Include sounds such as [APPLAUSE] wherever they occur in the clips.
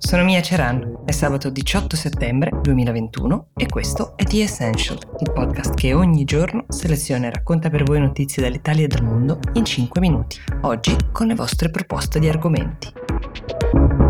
sono Mia Ceran, è sabato 18 settembre 2021 e questo è The Essential, il podcast che ogni giorno seleziona e racconta per voi notizie dall'Italia e dal mondo in 5 minuti, oggi con le vostre proposte di argomenti.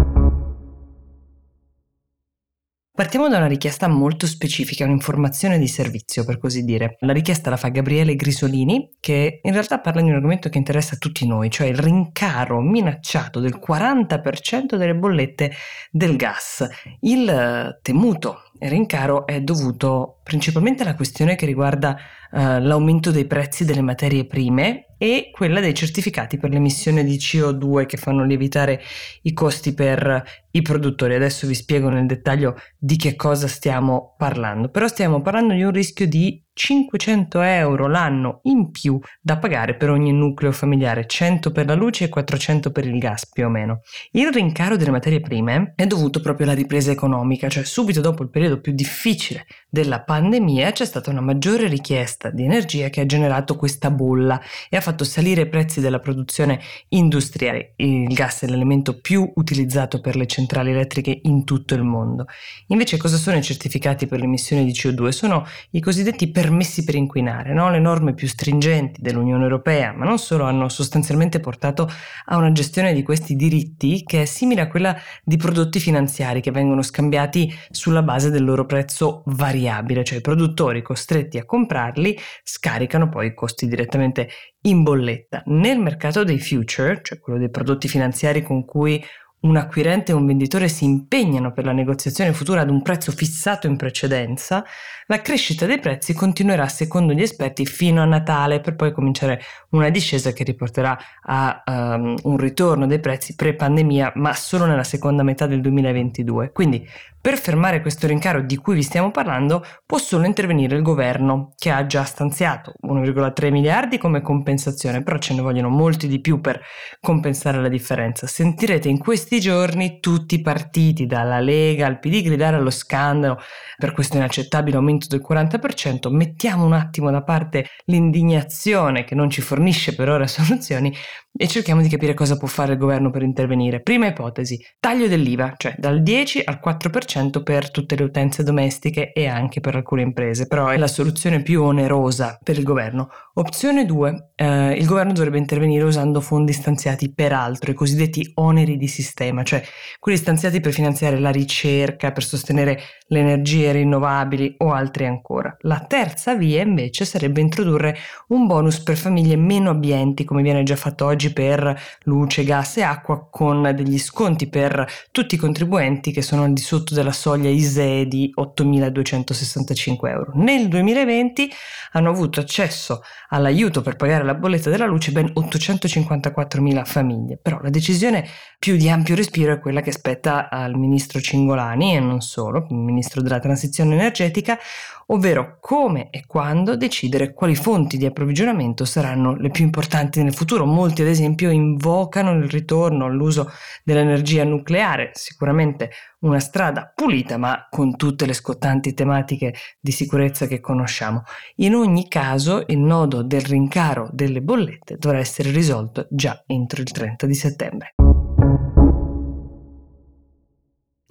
Partiamo da una richiesta molto specifica, un'informazione di servizio per così dire. La richiesta la fa Gabriele Grisolini che in realtà parla di un argomento che interessa a tutti noi, cioè il rincaro minacciato del 40% delle bollette del gas. Il temuto rincaro è dovuto principalmente alla questione che riguarda uh, l'aumento dei prezzi delle materie prime e quella dei certificati per l'emissione di CO2 che fanno lievitare i costi per i produttori. Adesso vi spiego nel dettaglio di che cosa stiamo parlando, però stiamo parlando di un rischio di 500 euro l'anno in più da pagare per ogni nucleo familiare, 100 per la luce e 400 per il gas più o meno. Il rincaro delle materie prime è dovuto proprio alla ripresa economica, cioè subito dopo il periodo più difficile della pandemia c'è stata una maggiore richiesta di energia che ha generato questa bolla e ha fatto salire i prezzi della produzione industriale. Il gas è l'elemento più utilizzato per le centrali elettriche in tutto il mondo. Invece cosa sono i certificati per l'emissione di CO2? Sono i cosiddetti permessi per inquinare, no? le norme più stringenti dell'Unione Europea, ma non solo, hanno sostanzialmente portato a una gestione di questi diritti che è simile a quella di prodotti finanziari che vengono scambiati sulla base del loro prezzo variabile, cioè i produttori costretti a comprarli scaricano poi i costi direttamente in bolletta. Nel mercato dei future, cioè quello dei prodotti finanziari con cui un acquirente e un venditore si impegnano per la negoziazione futura ad un prezzo fissato in precedenza, la crescita dei prezzi continuerà secondo gli esperti fino a Natale per poi cominciare una discesa che riporterà a um, un ritorno dei prezzi pre-pandemia, ma solo nella seconda metà del 2022. Quindi per fermare questo rincaro di cui vi stiamo parlando può solo intervenire il governo, che ha già stanziato 1,3 miliardi come compensazione, però ce ne vogliono molti di più per compensare la differenza. Sentirete in questi giorni tutti i partiti, dalla Lega al PD, gridare allo scandalo per questo inaccettabile aumento del 40%. Mettiamo un attimo da parte l'indignazione che non ci fornisce per ora [LAUGHS] soluzioni e cerchiamo di capire cosa può fare il governo per intervenire. Prima ipotesi, taglio dell'IVA, cioè dal 10 al 4% per tutte le utenze domestiche e anche per alcune imprese, però è la soluzione più onerosa per il governo. Opzione 2, eh, il governo dovrebbe intervenire usando fondi stanziati per altro, i cosiddetti oneri di sistema, cioè quelli stanziati per finanziare la ricerca, per sostenere le energie rinnovabili o altri ancora. La terza via invece sarebbe introdurre un bonus per famiglie meno abbienti, come viene già fatto oggi oggi per luce, gas e acqua con degli sconti per tutti i contribuenti che sono al di sotto della soglia ISEE di 8.265 euro. Nel 2020 hanno avuto accesso all'aiuto per pagare la bolletta della luce ben 854.000 famiglie, però la decisione più di ampio respiro è quella che spetta al ministro Cingolani e non solo, il ministro della transizione energetica, ovvero come e quando decidere quali fonti di approvvigionamento saranno le più importanti nel futuro. Molti ad esempio invocano il ritorno all'uso dell'energia nucleare, sicuramente una strada pulita ma con tutte le scottanti tematiche di sicurezza che conosciamo. In ogni caso il nodo del rincaro delle bollette dovrà essere risolto già entro il 30 di settembre.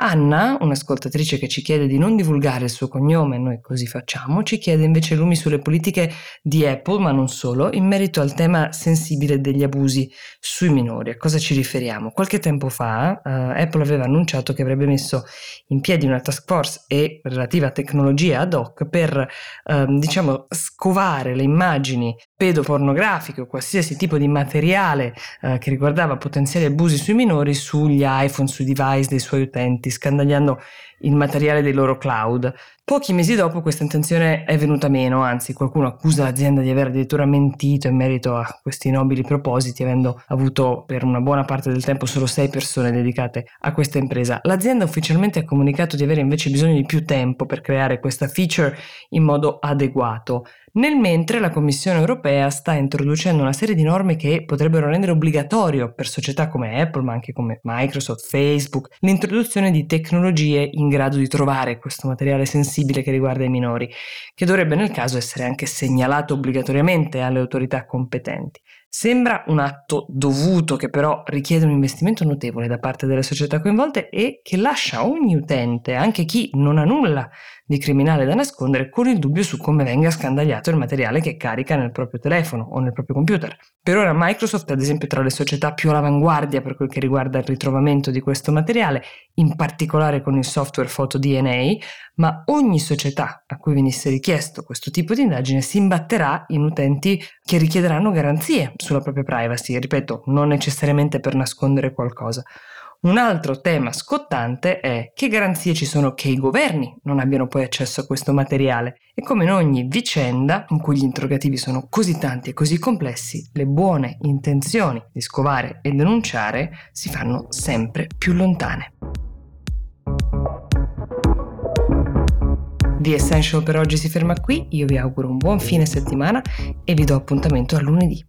Anna, un'ascoltatrice che ci chiede di non divulgare il suo cognome, noi così facciamo, ci chiede invece lumi sulle politiche di Apple, ma non solo, in merito al tema sensibile degli abusi sui minori. A cosa ci riferiamo? Qualche tempo fa uh, Apple aveva annunciato che avrebbe messo in piedi una task force e relativa tecnologia ad hoc per, uh, diciamo, scovare le immagini pedopornografiche o qualsiasi tipo di materiale uh, che riguardava potenziali abusi sui minori sugli iPhone, sui device dei suoi utenti scandagliando il materiale dei loro cloud. Pochi mesi dopo questa intenzione è venuta meno, anzi qualcuno accusa l'azienda di aver addirittura mentito in merito a questi nobili propositi, avendo avuto per una buona parte del tempo solo sei persone dedicate a questa impresa. L'azienda ufficialmente ha comunicato di avere invece bisogno di più tempo per creare questa feature in modo adeguato. Nel mentre la Commissione europea sta introducendo una serie di norme che potrebbero rendere obbligatorio per società come Apple, ma anche come Microsoft, Facebook, l'introduzione di tecnologie in grado di trovare questo materiale sensibile che riguarda i minori, che dovrebbe nel caso essere anche segnalato obbligatoriamente alle autorità competenti. Sembra un atto dovuto che però richiede un investimento notevole da parte delle società coinvolte e che lascia ogni utente, anche chi non ha nulla di criminale da nascondere, con il dubbio su come venga scandagliato il materiale che carica nel proprio telefono o nel proprio computer. Per ora Microsoft, ad esempio, tra le società più all'avanguardia per quel che riguarda il ritrovamento di questo materiale, in particolare con il software PhotoDNA, ma ogni società a cui venisse richiesto questo tipo di indagine si imbatterà in utenti che richiederanno garanzie sulla propria privacy, ripeto, non necessariamente per nascondere qualcosa. Un altro tema scottante è che garanzie ci sono che i governi non abbiano poi accesso a questo materiale e come in ogni vicenda in cui gli interrogativi sono così tanti e così complessi, le buone intenzioni di scovare e denunciare si fanno sempre più lontane. The Essential per oggi si ferma qui, io vi auguro un buon fine settimana e vi do appuntamento a lunedì.